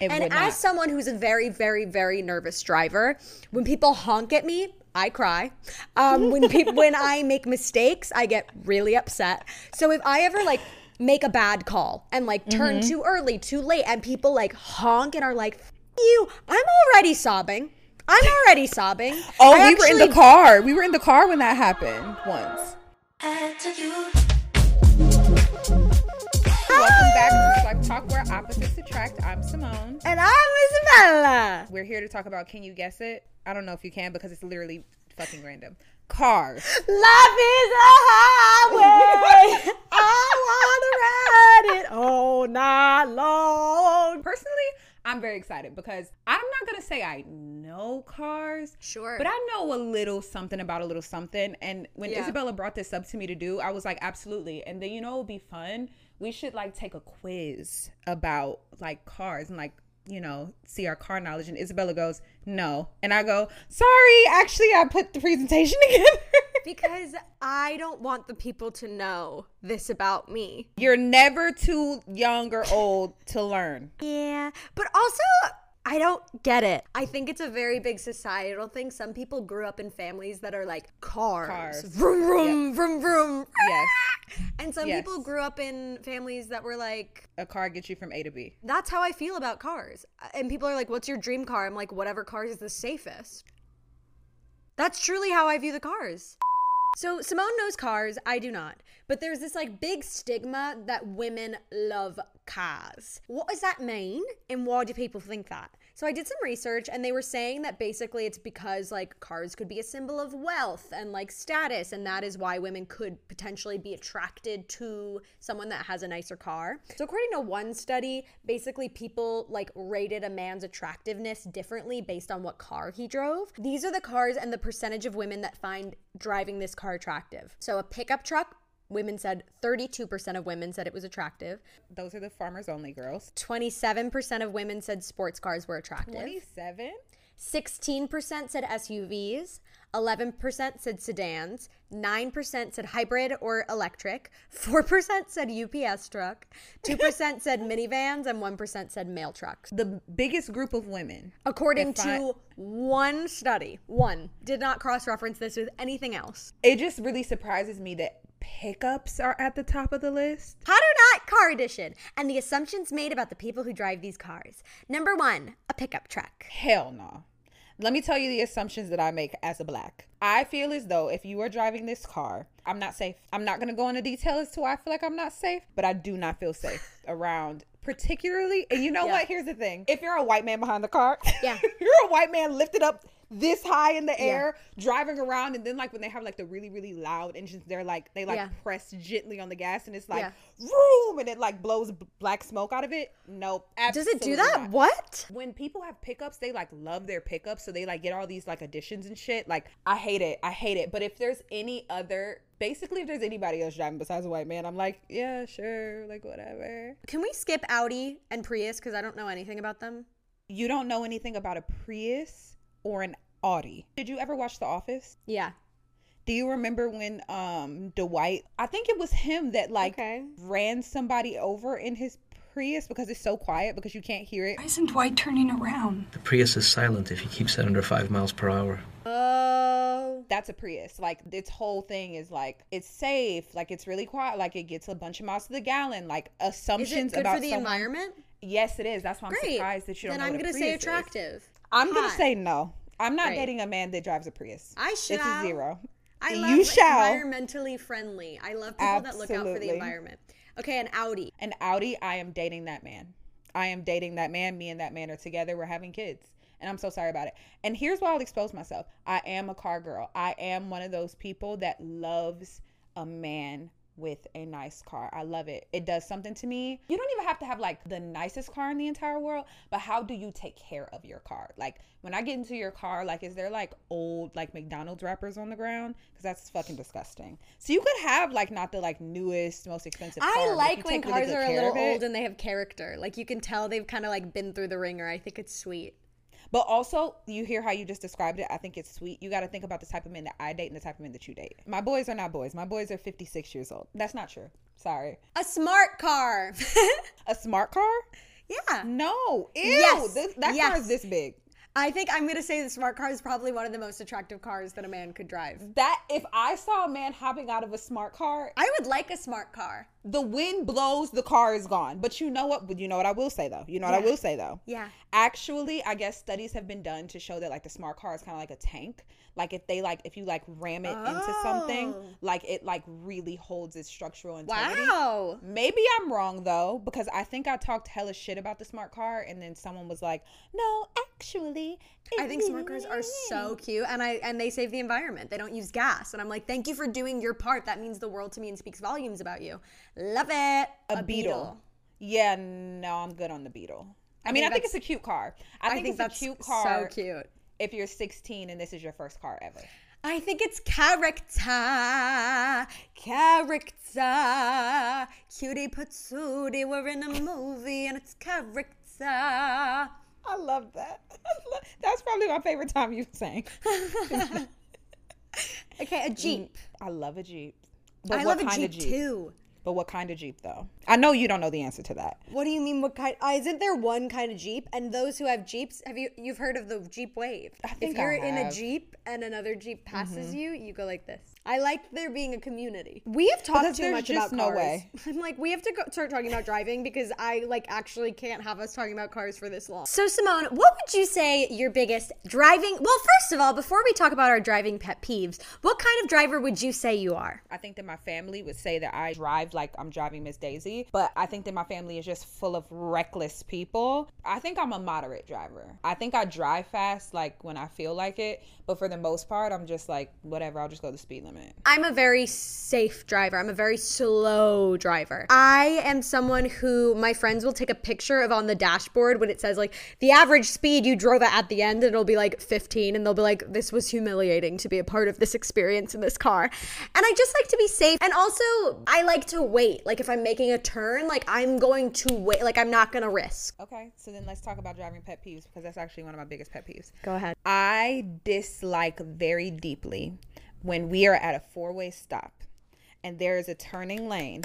It and as not. someone who's a very, very, very nervous driver, when people honk at me, I cry. Um, when people, when I make mistakes, I get really upset. So if I ever like make a bad call and like turn Mm-hmm. too early, too late, and people like honk and are like, "F- "You," I'm already sobbing. I'm already sobbing. Oh, I we were in the car. We were in the car when that happened once. Welcome back to Swipe Talk, where opposites attract. I'm Simone. And I'm Isabella. We're here to talk about Can You Guess It? I don't know if you can because it's literally fucking random. Cars. Life is a highway. I want to ride it all night long. Personally, I'm very excited because I'm not going to say I know cars. Sure. But I know a little something about a little something. And when Yeah. Isabella brought this up to me to do, I was like, absolutely. And then, you know, it would be fun. We should like take a quiz about like cars and like, you know, see our car knowledge. And Isabella goes, no. And I go, sorry, actually, I put the presentation together. Because I don't want the people to know this about me. You're never too young or old to learn. Yeah. But also, I don't get it. I think it's a very big societal thing. Some people grew up in families that are like cars. Cars. Vroom, vroom, vroom, vroom. Yes. And some Yes. people grew up in families that were like, A car gets you from A to B. that's how I feel about cars. Uh, and people are like, what's your dream car? I'm like, whatever car is the safest. That's truly how I view the cars. So Simone knows cars, I do not. But there's this like big stigma that women love cars. What does that mean? And why do people think that? So I did some research and they were saying that basically it's because like cars could be a symbol of wealth and like status and that is why women could potentially be attracted to someone that has a nicer car. So according to one study, basically people like rated a man's attractiveness differently based on what car he drove. These are the cars and the percentage of women that find driving this car attractive. So a pickup truck, women said 32% of women said it was attractive. Those are the farmers only girls. 27% of women said sports cars were attractive. 27? 16% said SUVs, 11% said sedans, 9% said hybrid or electric, 4% said UPS truck, 2% said minivans, and 1% said mail trucks. The biggest group of women. According If I- to one study, one did not cross reference this with anything else. It just really surprises me that pickups are at the top of the list. Hot or not, car edition, and the assumptions made about the people who drive these cars. Number one, a pickup truck. Hell no. Let me tell you the assumptions that I make as a black. I feel as though if you are driving this car, I'm not safe. I'm not going to go into detail as to why I feel like I'm not safe, but I do not feel safe around particularly and you know Yeah. what here's the thing if you're a white man behind the car Yeah. you're a white man lifted up this high in the air driving around and then like when they have like the really really loud engines they're like they like Yeah. press gently on the gas and it's like Yeah. vroom and it like blows black smoke out of it nope Does it do that? not What? when people have pickups, they like love their pickups, so they like get all these like additions and shit. Like I hate it, I hate it. But if there's any other, basically, if there's anybody else driving besides a white man, I'm like, yeah, sure, like whatever. Can we skip Audi and Prius because I don't know anything about them? You don't know anything about a Prius or an Audi. Did you ever watch The Office? Yeah. Do you remember when um Dwight? I think it was him that like Okay. ran somebody over in his Prius because it's so quiet because you can't hear it. Why isn't Dwight turning around? The Prius is silent if he keeps it under 5 miles per hour. Oh. that's a Prius. Like its whole thing is like it's safe, like it's really quiet, like it gets a bunch of miles to the gallon, like Is assumptions it good about for the someone- environment? Yes, it is. That's why I'm Great. surprised that you don't then know I'm what gonna say Prius is. I'm gonna say no. I'm not Great. dating a man that drives a Prius. I shall. It's a zero. I love you shall. environmentally friendly. I love people that look out for the environment. Okay, an Audi. An Audi. I am dating that man. I am dating that man. Me and that man are together. We're having kids. And I'm so sorry about it. And here's why I'll expose myself. I am a car girl. I am one of those people that loves a man with a nice car. I love it. It does something to me. You don't even have to have like the nicest car in the entire world, but how do you take care of your car? Like when I get into your car, like is there like old like McDonald's wrappers on the ground? Because that's fucking disgusting. So you could have like not the like newest, most expensive. car, I but if you like when take really cars are a little old and they have character. Like you can tell they've kind of like been through the ringer. I think it's sweet. But also, you hear how you just described it. I think it's sweet. You got to think about the type of men that I date and the type of men that you date. My boys are not boys. My boys are 56 years old. That's not true. Sorry. A smart car. A smart car? Yeah. No. Ew. Yes. This, that car is this big. I think I'm gonna say the smart car is probably one of the most attractive cars that a man could drive. That if I saw a man hopping out of a smart car, I would like a smart car. the wind blows, the car is gone. But you know what? You know what I will say though. You know what I will say though. Yeah. Actually, I guess studies have been done to show that like the smart car is kind of like a tank. Like if they like if you like ram it into something, Oh. like it like really holds its structural integrity. Wow. Maybe I'm wrong though, because I think I talked hella shit about the smart car, and then someone was like, "No, actually." I think smart cars are so cute and I and they save the environment. They don't use gas. And I'm like, thank you for doing your part. That means the world to me and speaks volumes about you. Love it. a, beetle. Yeah, no, I'm good on the beetle. I, mean, think I think it's a cute car. I think, think it's that's a cute car. so cute. If you're 16 and this is your first car ever. I think it's character. Character. Cutie patootie. We're in a movie and it's character. I love that. That's probably my favorite time you sang. Okay, a Jeep. I love a Jeep. But I what love a kind Jeep, of Jeep? too. But what kind of Jeep though? I know you don't know the answer to that. What do you mean? What kind? Uh, isn't there one kind of Jeep? And those who have Jeeps, have you you've heard of the Jeep Wave? I think if you're in a. Jeep and another Jeep passes you, you go like this. I like there being a community. We have talked Because too there's much just about no cars. way. I'm like, we have to go, start talking about driving because I like actually can't have us talking about cars for this long. So Simone, what would you say your biggest driving? Well, first of all, before we talk about our driving pet peeves, what kind of driver would you say you are? I think that my family would say that I drive like I'm driving Miss Daisy, but I think that my family is just full of reckless people. I think I'm a moderate driver. I think I drive fast like when I feel like it, but for the most part, I'm just like whatever, I'll just go the speed limit. I'm a very safe driver. I'm a very slow driver. I am someone who my friends will take a picture of on the dashboard when it says like the average speed you drove at the end and it'll be like 15 and they'll be like this was humiliating to be a part of this experience in this car. And I just like to be safe and also I like to wait. Like if I'm making a turn, like I'm going to wait. Like I'm not going to risk. Okay, so then let's talk about driving pet peeves because that's actually one of my biggest pet peeves. Go ahead. I dislike very deeply when we are at a four way stop and there is a turning lane.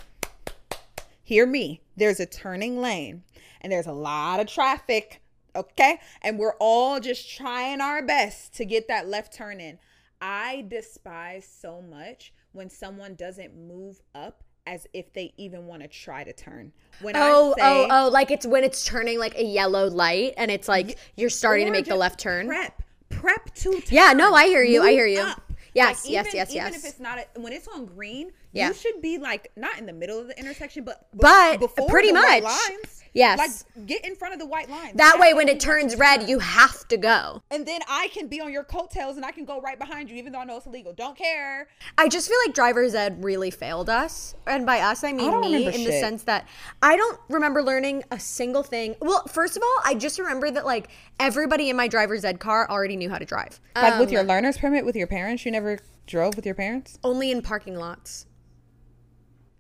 Hear me, there's a turning lane and there's a lot of traffic, okay? And we're all just trying our best to get that left turn in. I despise so much when someone doesn't move up as if they even want to try to turn. When Oh, I say, oh, oh, like it's when it's turning like a yellow light and it's like you're starting to make the left turn. Prep, prep to. Yeah, no, I hear you, I hear you. up. Yes, Like, yes, even- yes, Even yes. if it's not a, when it's on green, Yeah. you should be like not in the middle of the intersection, but But before pretty the much. lines. Yes. like get in front of the white lines. That That's way, when it turns red, you have to go. and then I can be on your coattails and I can go right behind you, even though I know it's illegal. Don't care. I just feel like driver's ed really failed us. And by us, I mean don't me, remember in the sense that I don't remember learning a single thing. Well, first of all, I just remember that like everybody in my driver's ed car already knew how to drive. Like with Um, your learner's permit with your parents, you never drove with your parents, only in parking lots.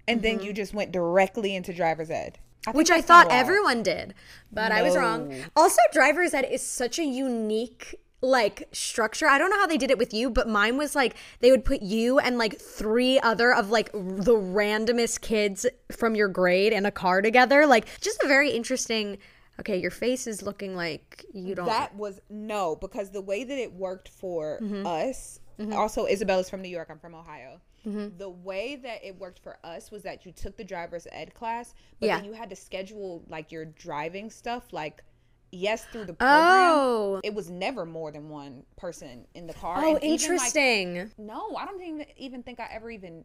and then you just went directly into driver's ed, which I thought everyone did, but I was wrong. Also, driver's ed is such a unique like structure. I don't know how they did it with you, but mine was like they would put you and like three other of like the randomest kids from your grade in a car together. Like just a very interesting. Okay, your face is looking like you don't. That was no, because the way that it worked for Mm-hmm. us, also Isabella's from New York, I'm from Ohio. Mm-hmm. The way that it worked for us was that you took the driver's ed class, but Yeah. then you had to schedule like your driving stuff, like yes, through the program. Oh. It was never more than one person in the car. oh, and even, like, interesting. no, I don't even even think I ever even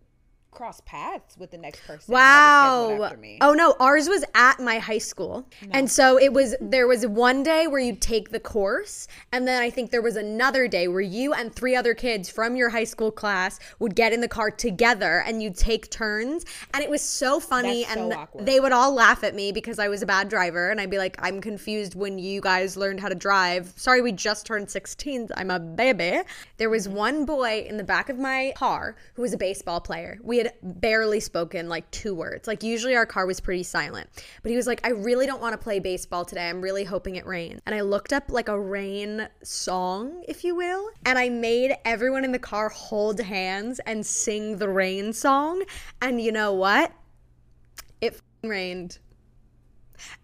crossed paths with the next person. Wow. after me. Oh no, ours was at my high school. And so it was there was one day where you take the course and then I think there was another day where you and three other kids from your high school class would get in the car together and you'd take turns and it was so funny That's so and awkward. they would all laugh at me because I was a bad driver and I'd be like I'm confused when you guys learned how to drive. Sorry we just turned 16. I'm a baby. There was one boy in the back of my car who was a baseball player. We had barely spoken like two words. Like usually our car was pretty silent. But he was like, I really don't want to play baseball today. I'm really hoping it rains. And I looked up like a rain song, if you will, and I made everyone in the car hold hands and sing the rain song. And you know what? It f***ing rained.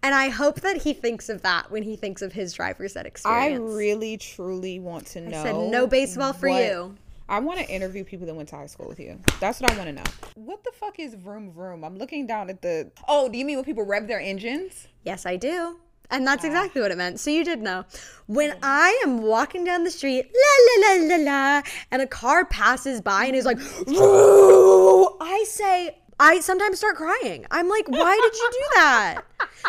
And I hope that he thinks of that when he thinks of his driver's ed experience. I really truly want to know. said no baseball for what- you. I want to interview people that went to high school with you. That's what I want to know. What the fuck is vroom vroom? I'm looking down at the. Oh, do you mean when people rev their engines? Yes, I do. And that's exactly what it meant. So you did know. When I am walking down the street, la la la la la, and a car passes by and is like, "Vroom," I say, I sometimes start crying. I'm like, why did you do that?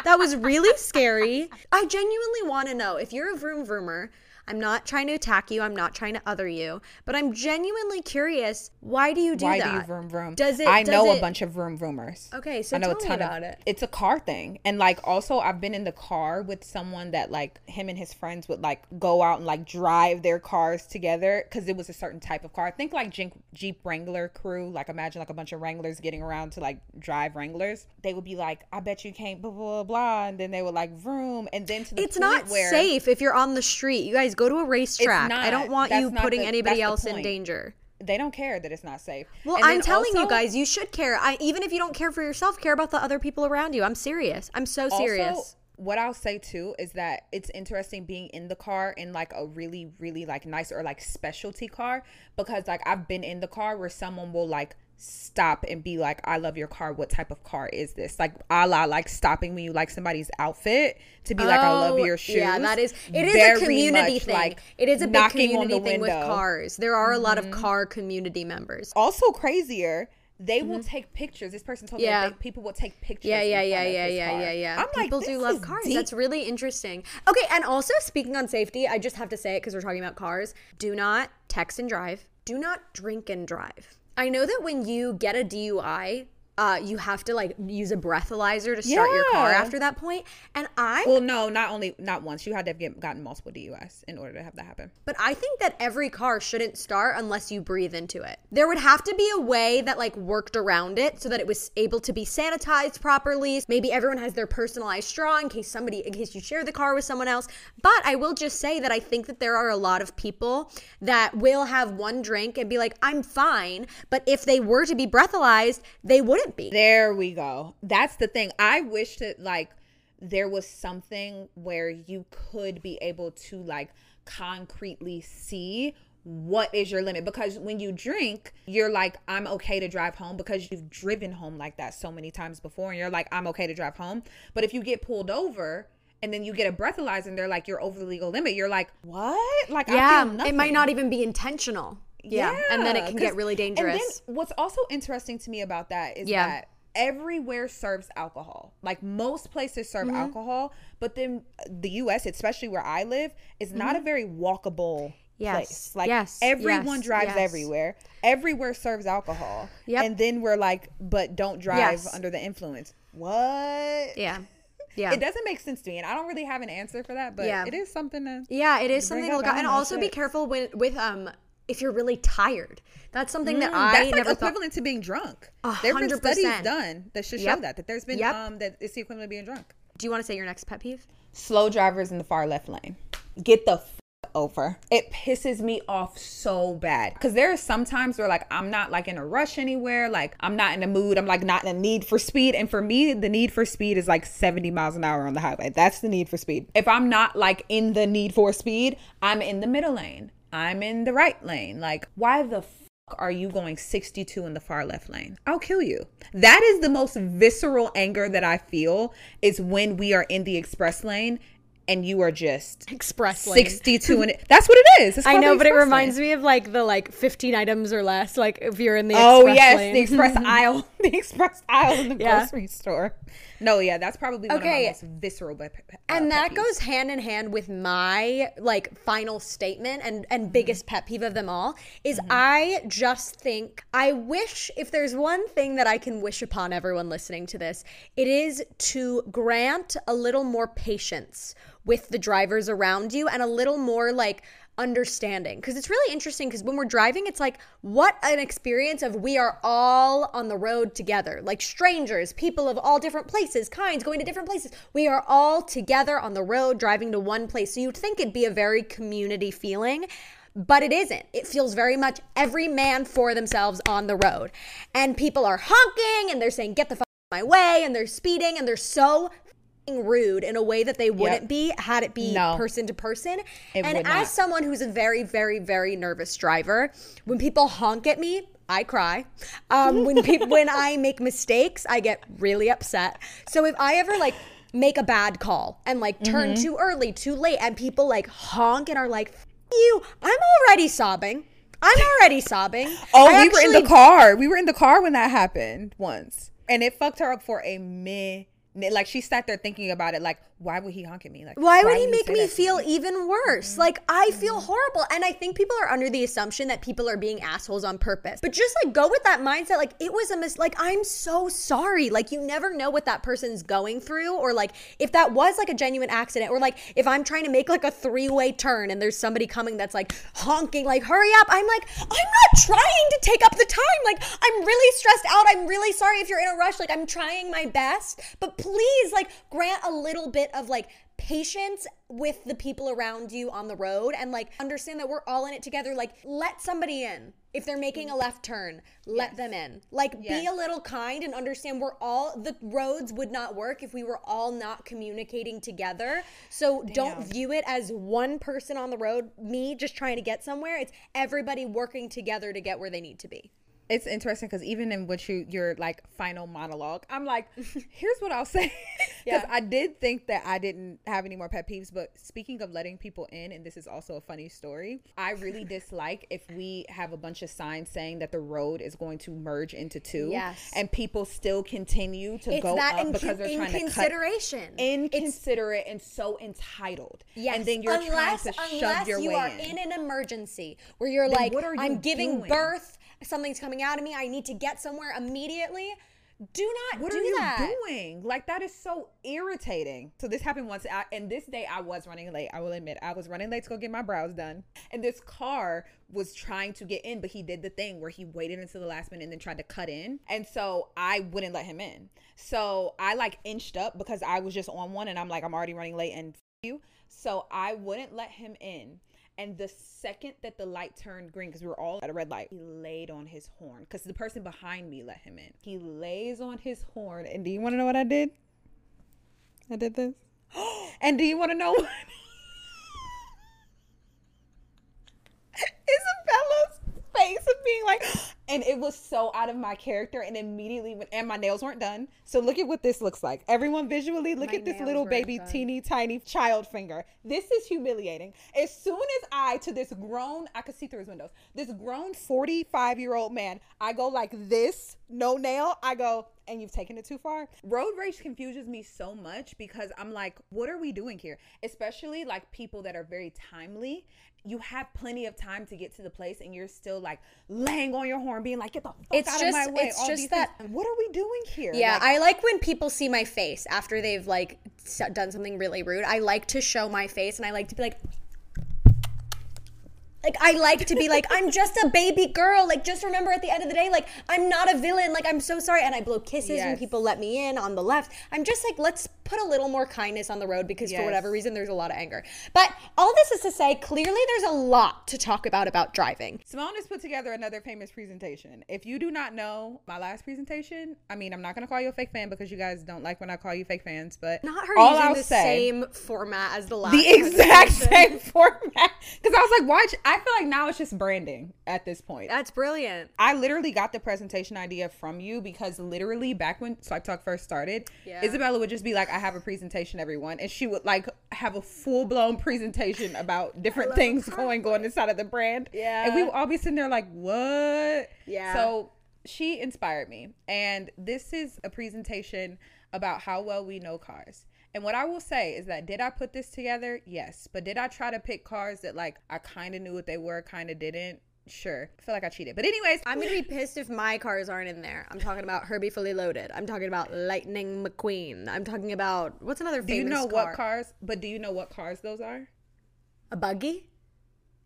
That was really scary. I genuinely want to know if you're a vroom vroomer. I'm not trying to attack you. I'm not trying to other you, but I'm genuinely curious. Why do you do Why that? do you vroom vroom? Does it? I does know it- a bunch of vroom vroomers. Okay, so I know tell a me ton about of it. It's a car thing, and like also I've been in the car with someone that like him and his friends would like go out and like drive their cars together because it was a certain type of car. Think like Jeep, Jeep Wrangler crew. Like imagine like a bunch of Wranglers getting around to like drive Wranglers. They would be like, "I bet you can't blah blah blah," and then they would like vroom, and then to the It's point not where safe if you're on the street. You guys go to a racetrack. I don't want you putting the- anybody else in danger. they don't care that it's not safe. Well, And I'm telling you guys, you should care. I, even if you don't care for yourself, care about the other people around you. I'm serious. I'm so serious. Also, what I'll say too is that it's interesting being in the car in like a really, really like nice or like specialty car because like I've been in the car where someone will like stop and be like, I love your car. What type of car is this? Like a la like stopping when you like somebody's outfit to be like, I love Oh, your shoes. Yeah, that is. It is Very a community thing. like it is a big community thing with. Mm-hmm. cars. There are a lot of car community members. Also crazier. They will take pictures. This person told Mm-hmm. Yeah. me that people will take pictures. Yeah, yeah, yeah, yeah, yeah, car. yeah, yeah. I'm like, People do this love cars. deep. That's really interesting. Okay, and also speaking on safety, I just have to say it because we're talking about cars. Do not text and drive. Do not drink and drive. I know that when you get a DUI, uh, you have to like use a breathalyzer to start your car after that point. And I Well, no, not only not once. You had to have get, gotten multiple DUIs in order to have that happen. But I think that every car shouldn't start unless you breathe into it. There would have to be a way that like worked around it so that it was able to be sanitized properly. Maybe everyone has their personalized straw in case somebody in case you share the car with someone else. But I will just say that I think that there are a lot of people that will have one drink and be like, "I'm fine," but if they were to be breathalyzed, they wouldn't be. There we go. That's the thing. I wish that like there was something where you could be able to like concretely see what is your limit because when you drink you're like i'm okay to drive home because you've driven home like that so many times before and you're like i'm okay to drive home but if you get pulled over and then you get a breathalyzer and they're like you're over the legal limit you're like what like I yeah, it might not even be intentional. Yeah, and then it can get really dangerous. And then what's also interesting to me about that is Yeah. that everywhere serves alcohol. Like most places serve Mm-hmm. alcohol, but then the US, especially where I live, is not a very walkable Mm-hmm. Yes. place. Like Yes. everyone Yes. drives everywhere. Everywhere serves alcohol. Yep. And then we're like, but don't drive under the influence. What? yeah. Yeah. It doesn't make sense to me, and I don't really have an answer for that, but Yeah. it is something to. Yeah, it is something to look at, and also be careful with with um if you're really tired. That's something that Mm, I that's like never thought. equivalent to being drunk. A There have been studies done that should show Yep. that that there's been Yep. um that it's the equivalent of being drunk. Do you want to say your next pet peeve? Slow drivers in the far left lane. Get the f- over. It pisses me off so bad because there are some times where like I'm not like in a rush anywhere. Like I'm not in a mood. I'm like not in a need for speed. And for me, the need for speed is like 70 miles an hour on the highway. That's the need for speed. If I'm not like in the need for speed, I'm in the middle lane. I'm in the right lane. Like why the f- are you going 62 in the far left lane? I'll kill you. That is the most visceral anger that I feel is when we are in the express lane and you are just Express 62 and that's what it is. It's I know, but it reminds lane. me of like the like 15 items or less. Like if you're in the Oh yes, lane. the express aisle, the express aisle in the Yeah. grocery store. No, yeah, that's probably one Okay. of my most visceral. But uh, and that goes hand in hand with my like final statement and and mm-hmm. biggest pet peeve of them all is mm-hmm. I just think I wish if there's one thing that I can wish upon everyone listening to this, it is to grant a little more patience with the drivers around you and a little more like understanding because it's really interesting because when we're driving it's like what an experience of we are all on the road together like strangers people of all different places kinds going to different places we are all together on the road driving to one place so you'd think it'd be a very community feeling but it isn't. It feels very much every man for themselves on the road. And people are honking and they're saying, get the fuck my way, and they're speeding and they're so rude in a way that they wouldn't be had it be No. person to person. It and as not. someone who's a very, very, very nervous driver, when people honk at me, I cry. Um, when people when I make mistakes, I get really upset. So if I ever like make a bad call and like turn Mm-hmm. too early, too late, and people like honk and are like, "F- "You," I'm already sobbing. I'm already sobbing. Oh, I we were in the car. We were in the car when that happened once. And it fucked her up for a minute. Like she sat there thinking about it, like, why would he honk at me? Like, Why would he make me feel even worse? Mm-hmm. Like I feel horrible. And I think people are under the assumption that people are being assholes on purpose. But just like go with that mindset like it was a mistake. like I'm so sorry. Like you never know what that person's going through or like if that was like a genuine accident or like if I'm trying to make like a three-way turn and there's somebody coming that's like honking like hurry up. I'm like I'm not trying to take up the time. Like I'm really stressed out. I'm really sorry if you're in a rush. Like I'm trying my best. But please like grant a little bit of like patience with the people around you on the road and like understand that we're all in it together. Like let somebody in. If they're making a mm-hmm. left turn let them in. Like be a little kind and understand we're all the roads would not work if we were all not communicating together. So don't view it as one person on the road me just trying to get somewhere. It's everybody working together to get where they need to be it's interesting because even in what you your like final monologue, I'm like, here's what I'll say. Because Yeah. I did think that I didn't have any more pet peeves, but speaking of letting people in, and this is also a funny story, I really dislike if we have a bunch of signs saying that the road is going to merge into two, Yes. and people still continue to it's go up in, because they're trying to cut inconsiderate and so entitled. Yes. And then you're unless, trying to shove unless your you way are in. in. an emergency where you're Then like, you I'm giving doing? birth, something's coming out of me, I need to get somewhere immediately. Do not do What do are you that. doing? Like that is so irritating. So this happened once, I, and this day I was running late. I will admit I was running late to go get my brows done, and this car was trying to get in, but he did the thing where he waited until the last minute and then tried to cut in, and so I wouldn't let him in. So I like inched up because I was just on one, and I'm like I'm already running late, and f- you. So I wouldn't let him in. And the second that the light turned green, because we were all at a red light, he laid on his horn because the person behind me let him in. He lays on his horn. And do you want to know what I did? I did this. and do you want to know what? Isabella's face of being like, and it was so out of my character. And immediately, when, and my nails weren't done. So look at what this looks like. Everyone visually, look My at this little baby, done. teeny tiny child finger. This is humiliating. As soon as I, to this grown, I could see through his windows, this grown 45 year old man, I go like this, no nail. I go, and you've taken it too far. Road rage confuses me so much because I'm like, what are we doing here? Especially like people that are very timely. You have plenty of time to get to the place, and you're still like laying on your horn, being like, "Get the fuck It's out just- of my way!" it's all just these that- things. What are we doing here? Yeah, Like, I like when people see my face after they've like done something really rude. I like to show my face and I like to be like like I like to be like I'm just a baby girl. Like just remember at the end of the day like I'm not a villain. Like I'm so sorry and I blow kisses when people let me in on the left. I'm just like let's put a little more kindness on the road because for whatever reason there's a lot of anger. But all this is to say clearly there's a lot to talk about about driving. Simone has put together another famous presentation. If you do not know my last presentation, I mean, I'm not going to call you a fake fan because you guys don't like when I call you fake fans, but Not her all using I'll the say- same format as the last the exact same format. Because I was like, watch, I feel like now it's just branding at this point. That's brilliant. I literally got the presentation idea from you because literally back when Swipe Talk first started, Yeah. Isabella would just be like, I have a presentation, everyone. And she would like have a full blown presentation about different things going on inside of the brand. Yeah. And we would all be sitting there like, what? Yeah. So she inspired me. And this is a presentation about how well we know cars. And what I will say is that did I put this together? Yes. But did I try to pick cars that like I kind of knew what they were, kind of didn't? Sure. I feel like I cheated. But anyways, I'm gonna be pissed if my cars aren't in there. I'm talking about Herbie Fully Loaded. I'm talking about Lightning McQueen. I'm talking about what's another famous? do you know car? what cars? But do you know what cars those are? A buggy.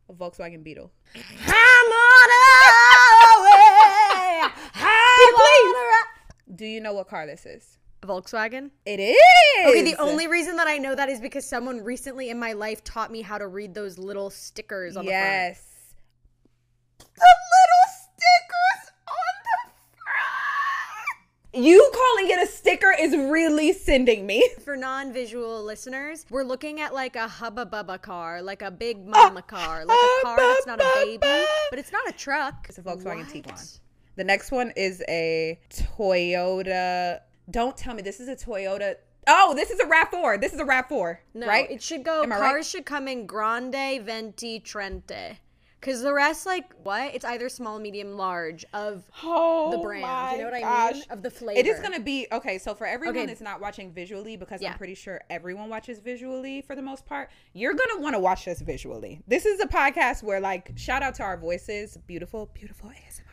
A Volkswagen Beetle. I'm on a way. I'm on a ri- Do you know what car this is? Volkswagen. It is. Okay, the only reason that I know that is because someone recently in my life taught me how to read those little stickers on yes. The little stickers on the front. You calling it a sticker is really sending me. For non-visual listeners, we're looking at like a hubba bubba car, like a big mama car, like a car that's not a baby, but it's not a truck. It's a Volkswagen Tiguan. The next one is a Toyota. Don't tell me this is a Toyota. Oh, this is a Rav4. This is a Rav4, No, right? it should go. Cars right? should come in Grande, Venti, Trenta. Because the rest, like, what? It's either small, medium, large of Oh the brand. You know what I gosh. mean? Of the flavor. It is going to be okay. So for everyone Okay. that's not watching visually, because Yeah. I'm pretty sure everyone watches visually for the most part, you're going to want to watch this visually. This is a podcast where, like, shout out to our voices, beautiful, beautiful ASMR.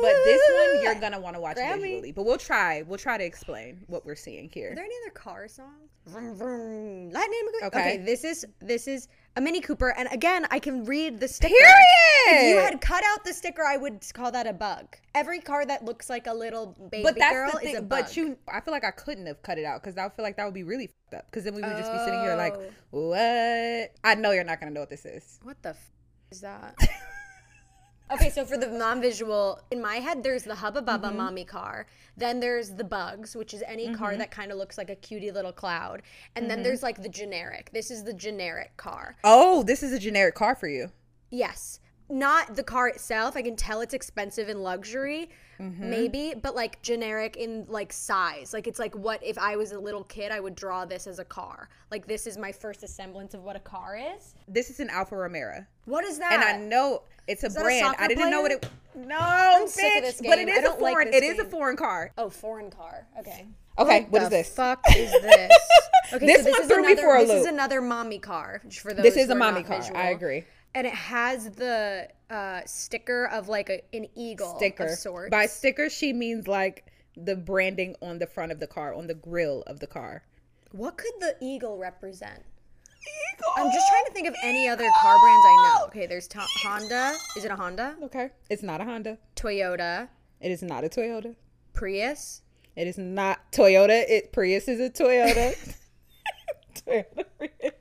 But this one you're gonna want to watch Grammy. visually. But we'll try. We'll try to explain what we're seeing here. Are there any other car songs? Vroom, vroom. Lightning. Okay. Okay. this is this is a Mini Cooper, and again, I can read the sticker. Period. If you had cut out the sticker, I would call that a bug. Every car that looks like a little baby but that's girl the is a bug. But you, I feel like I couldn't have cut it out because I feel like that would be really fucked up. Because then we would just be sitting here like, Oh. what? I know you're not gonna know what this is. What the f- is that? okay, so for the non-visual, in my head, there's the Hubba Bubba Mm-hmm. mommy car. Then there's the Bugs, which is any car that kind of looks like a cutie little cloud. And Mm-hmm. then there's like the generic. This is the generic car. Oh, this is a generic car for you. Yes. Not the car itself. I can tell it's expensive in luxury, Mm-hmm. maybe, but like generic in like size. Like it's like what if I was a little kid, I would draw this as a car. Like this is my first semblance of what a car is. This is an Alfa Romeo. What is that? and I know it's a a brand. soccer I didn't know what player? it. No, sick of bitch, this but it is a like foreign. this it is a foreign car. Oh, foreign car. Okay. Okay, what is the this? Fuck is this? Okay, This so one is threw me another, for a loop. This is another mommy car. For those This is who a mommy car. visual. I agree. And it has the uh, sticker of like a, an eagle Sticker. of sorts. By sticker, she means like the branding on the front of the car, on the grill of the car. What could the eagle represent? Eagle, I'm just trying to think of any other car brands I know. Okay, there's to- Honda. Is it a Honda? Okay, it's not a Honda. Toyota, It is not a Toyota. Prius. It is not Toyota. It Prius is a Toyota. Toyota Prius.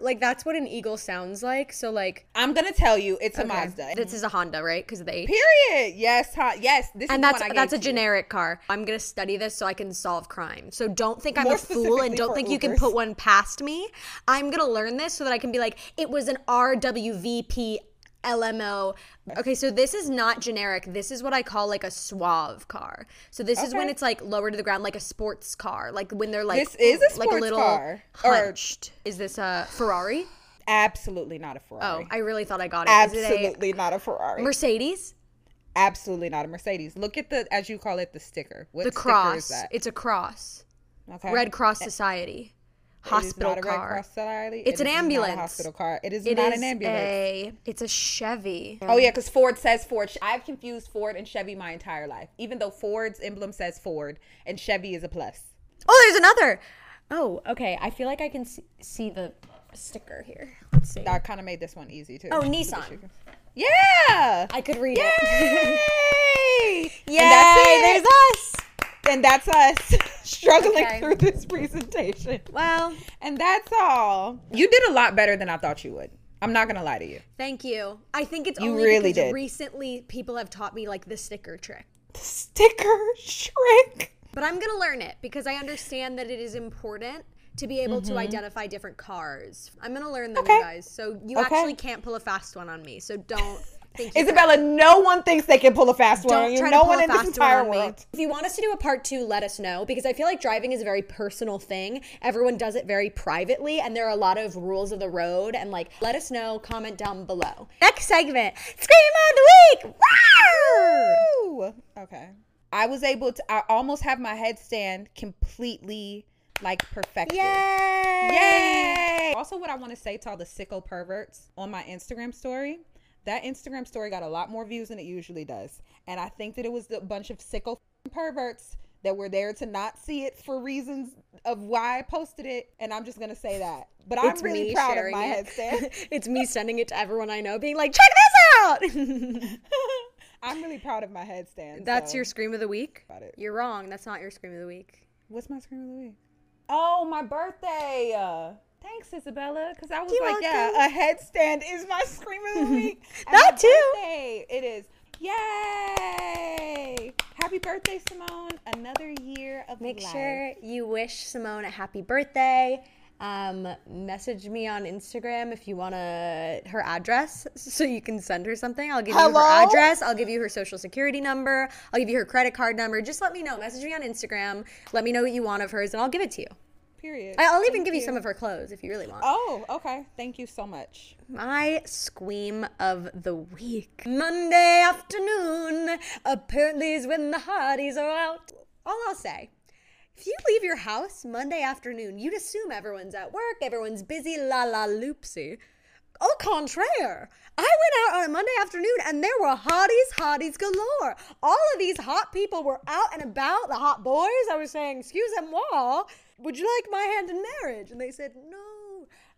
Like that's what an eagle sounds like. So like I'm gonna tell you, it's a okay, Mazda. This is a Honda, right? Because they Period. Yes, huh? yes. This and is that's the I that's a gave to you. generic car. I'm gonna study this so I can solve crime. So don't think I'm More a fool and don't for think you can put one past me. I'm gonna learn this so that I can be like, it was an RWVP LMO. Okay, so this is not generic. This is what I call like a suave car. So this is when it's like lower to the ground, like a sports car. Like when they're like This is a like a sports little car. Or- hunched. Is this a Ferrari? Absolutely not a Ferrari. Oh, I really thought I got it. Is it Absolutely not a Ferrari. Mercedes? Absolutely not a Mercedes. Look at the, as you call it, the sticker. What The sticker cross. is that? It's a cross. Okay. Red Cross eh. Society. Hospital car. Red Cross Society. It's It an is not a ambulance. hospital car. It is It not is an ambulance. a it's a Chevy. Oh yeah, because Ford says Ford. I've confused Ford and Chevy my entire life. Even though Ford's emblem says Ford and Chevy is a plus. Oh, there's another. Oh, okay. I feel like I can see, see the sticker here. Let's see. I kind of made this one easy too. Oh, Nissan. Yeah. I could read it. Yay! Yay! That's it. There's us. And that's us struggling Okay. through this presentation. Well, And that's all. You did a lot better than I thought you would. I'm not gonna lie to you. thank you. I think it's You only really because did. recently people have taught me like the sticker trick. The Sticker trick. But I'm going to learn it because I understand that it is important to be able to identify different cars. I'm going to learn them, Mm-hmm. Okay. you guys. So you Okay. actually can't pull a fast one on me. So don't think you can. Isabella, no one thinks they can pull a fast one Don't try No to pull one a in this fast one entire on me. world. If you want us to do a part two, let us know because I feel like driving is a very personal thing. Everyone does it very privately, and there are a lot of rules of the road. And like, let us know. Comment down below. Next segment: Scream of the week. Rawr! Woo! Okay. I was able to. I almost have my headstand completely like perfected. Yay! Yay! Also, what I want to say to all the sicko perverts on my Instagram story, that Instagram story got a lot more views than it usually does. And I think that it was a bunch of sicko perverts that were there to not see it for reasons of why I posted it. And I'm just going to say that. But I'm It's really proud of my it. headstand. it's me sending it to everyone I know, being like, "Check this out." I'm really proud of my headstand. That's so- your scream of the week. You're wrong. That's not your scream of the week. What's my scream of the week? Oh, my birthday. Uh, thanks, Isabella. Because I was You're like, yeah, a headstand is my scream of the week. That too. birthday, It is. Yay! Happy birthday, Simone. Another year of Make life. sure you wish Simone a happy birthday. Um, message me on Instagram if you want to her address so you can send her something. I'll give you her address. I'll give you her social security number. I'll give you her credit card number. Just let me know. Message me on Instagram. Let me know what you want of hers, and I'll give it to you. Period. I'll even Thank give you some of her clothes if you really want. Oh, okay. Thank you so much. My squeam of the week. Monday afternoon apparently is when the hotties are out. All I'll say, if you leave your house Monday afternoon, you'd assume everyone's at work, everyone's busy, la la loopsy. Au contraire, I went out on a Monday afternoon and there were hotties, hotties galore. All of these hot people were out and about, the hot boys. I was saying, excuse moi, would you like my hand in marriage? And they said, no.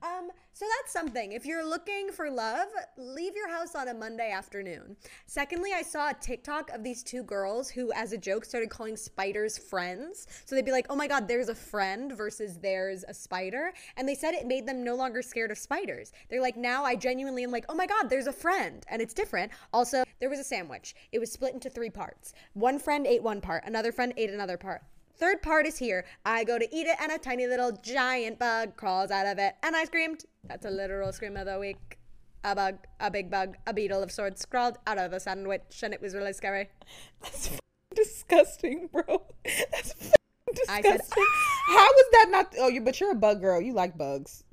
Um, so that's something. If you're looking for love, leave your house on a Monday afternoon. Secondly, I saw a TikTok of these two girls who, as a joke, started calling spiders friends. So they'd be like, oh my God, there's a friend versus there's a spider. And they said it made them no longer scared of spiders. They're like, now I genuinely am like, oh my God, there's a friend. And it's different. Also, there was a sandwich. It was split into three parts. One friend ate one part, another friend ate another part. Third part is here. I go to eat it, and a tiny little giant bug crawls out of it. And I screamed. That's a literal scream of the week. A bug, a big bug, a beetle of sorts crawled out of the sandwich, and it was really scary. That's f- disgusting, bro. That's disgusting. said- How was that not? Oh, you. But you're a bug girl. You like bugs.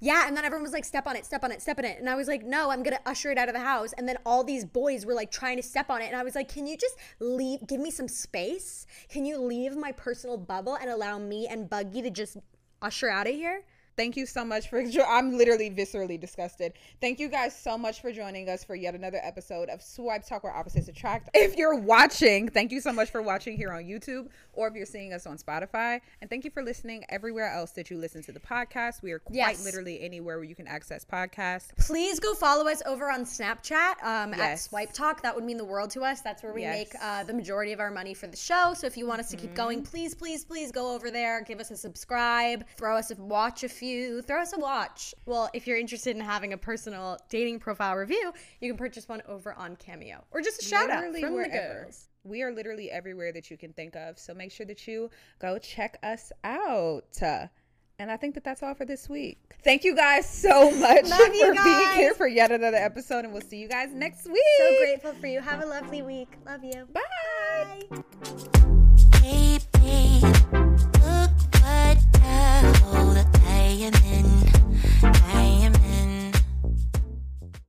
Yeah, and then everyone was like, step on it, step on it, step on it. And I was like, no, I'm gonna usher it out of the house. And then all these boys were like trying to step on it. And I was like, can you just leave, give me some space? Can you leave my personal bubble and allow me and Buggy to just usher out of here? Thank you so much for. jo- I'm literally viscerally disgusted. Thank you guys so much for joining us for yet another episode of Swipe Talk where opposites attract. If you're watching, thank you so much for watching here on YouTube or if you're seeing us on Spotify. And thank you for listening everywhere else that you listen to the podcast. We are quite Yes. literally anywhere where you can access podcasts. Please go follow us over on Snapchat um, at Swipe Talk. That would mean the world to us. That's where we Yes. make uh, the majority of our money for the show. So if you want us to keep going, please, please, please go over there. Give us a subscribe. Throw us a watch a few. Throw us a watch. Well, if you're interested in having a personal dating profile review, you can purchase one over on Cameo or just a shout out Literally from the girls. We are literally everywhere that you can think of. So make sure that you go check us out. And I think that that's all for this week. Thank you guys so much Love for you being here for yet another episode. And we'll see you guys next week. So grateful for you. Have a lovely week. Love you. Bye. Bye. Baby, saying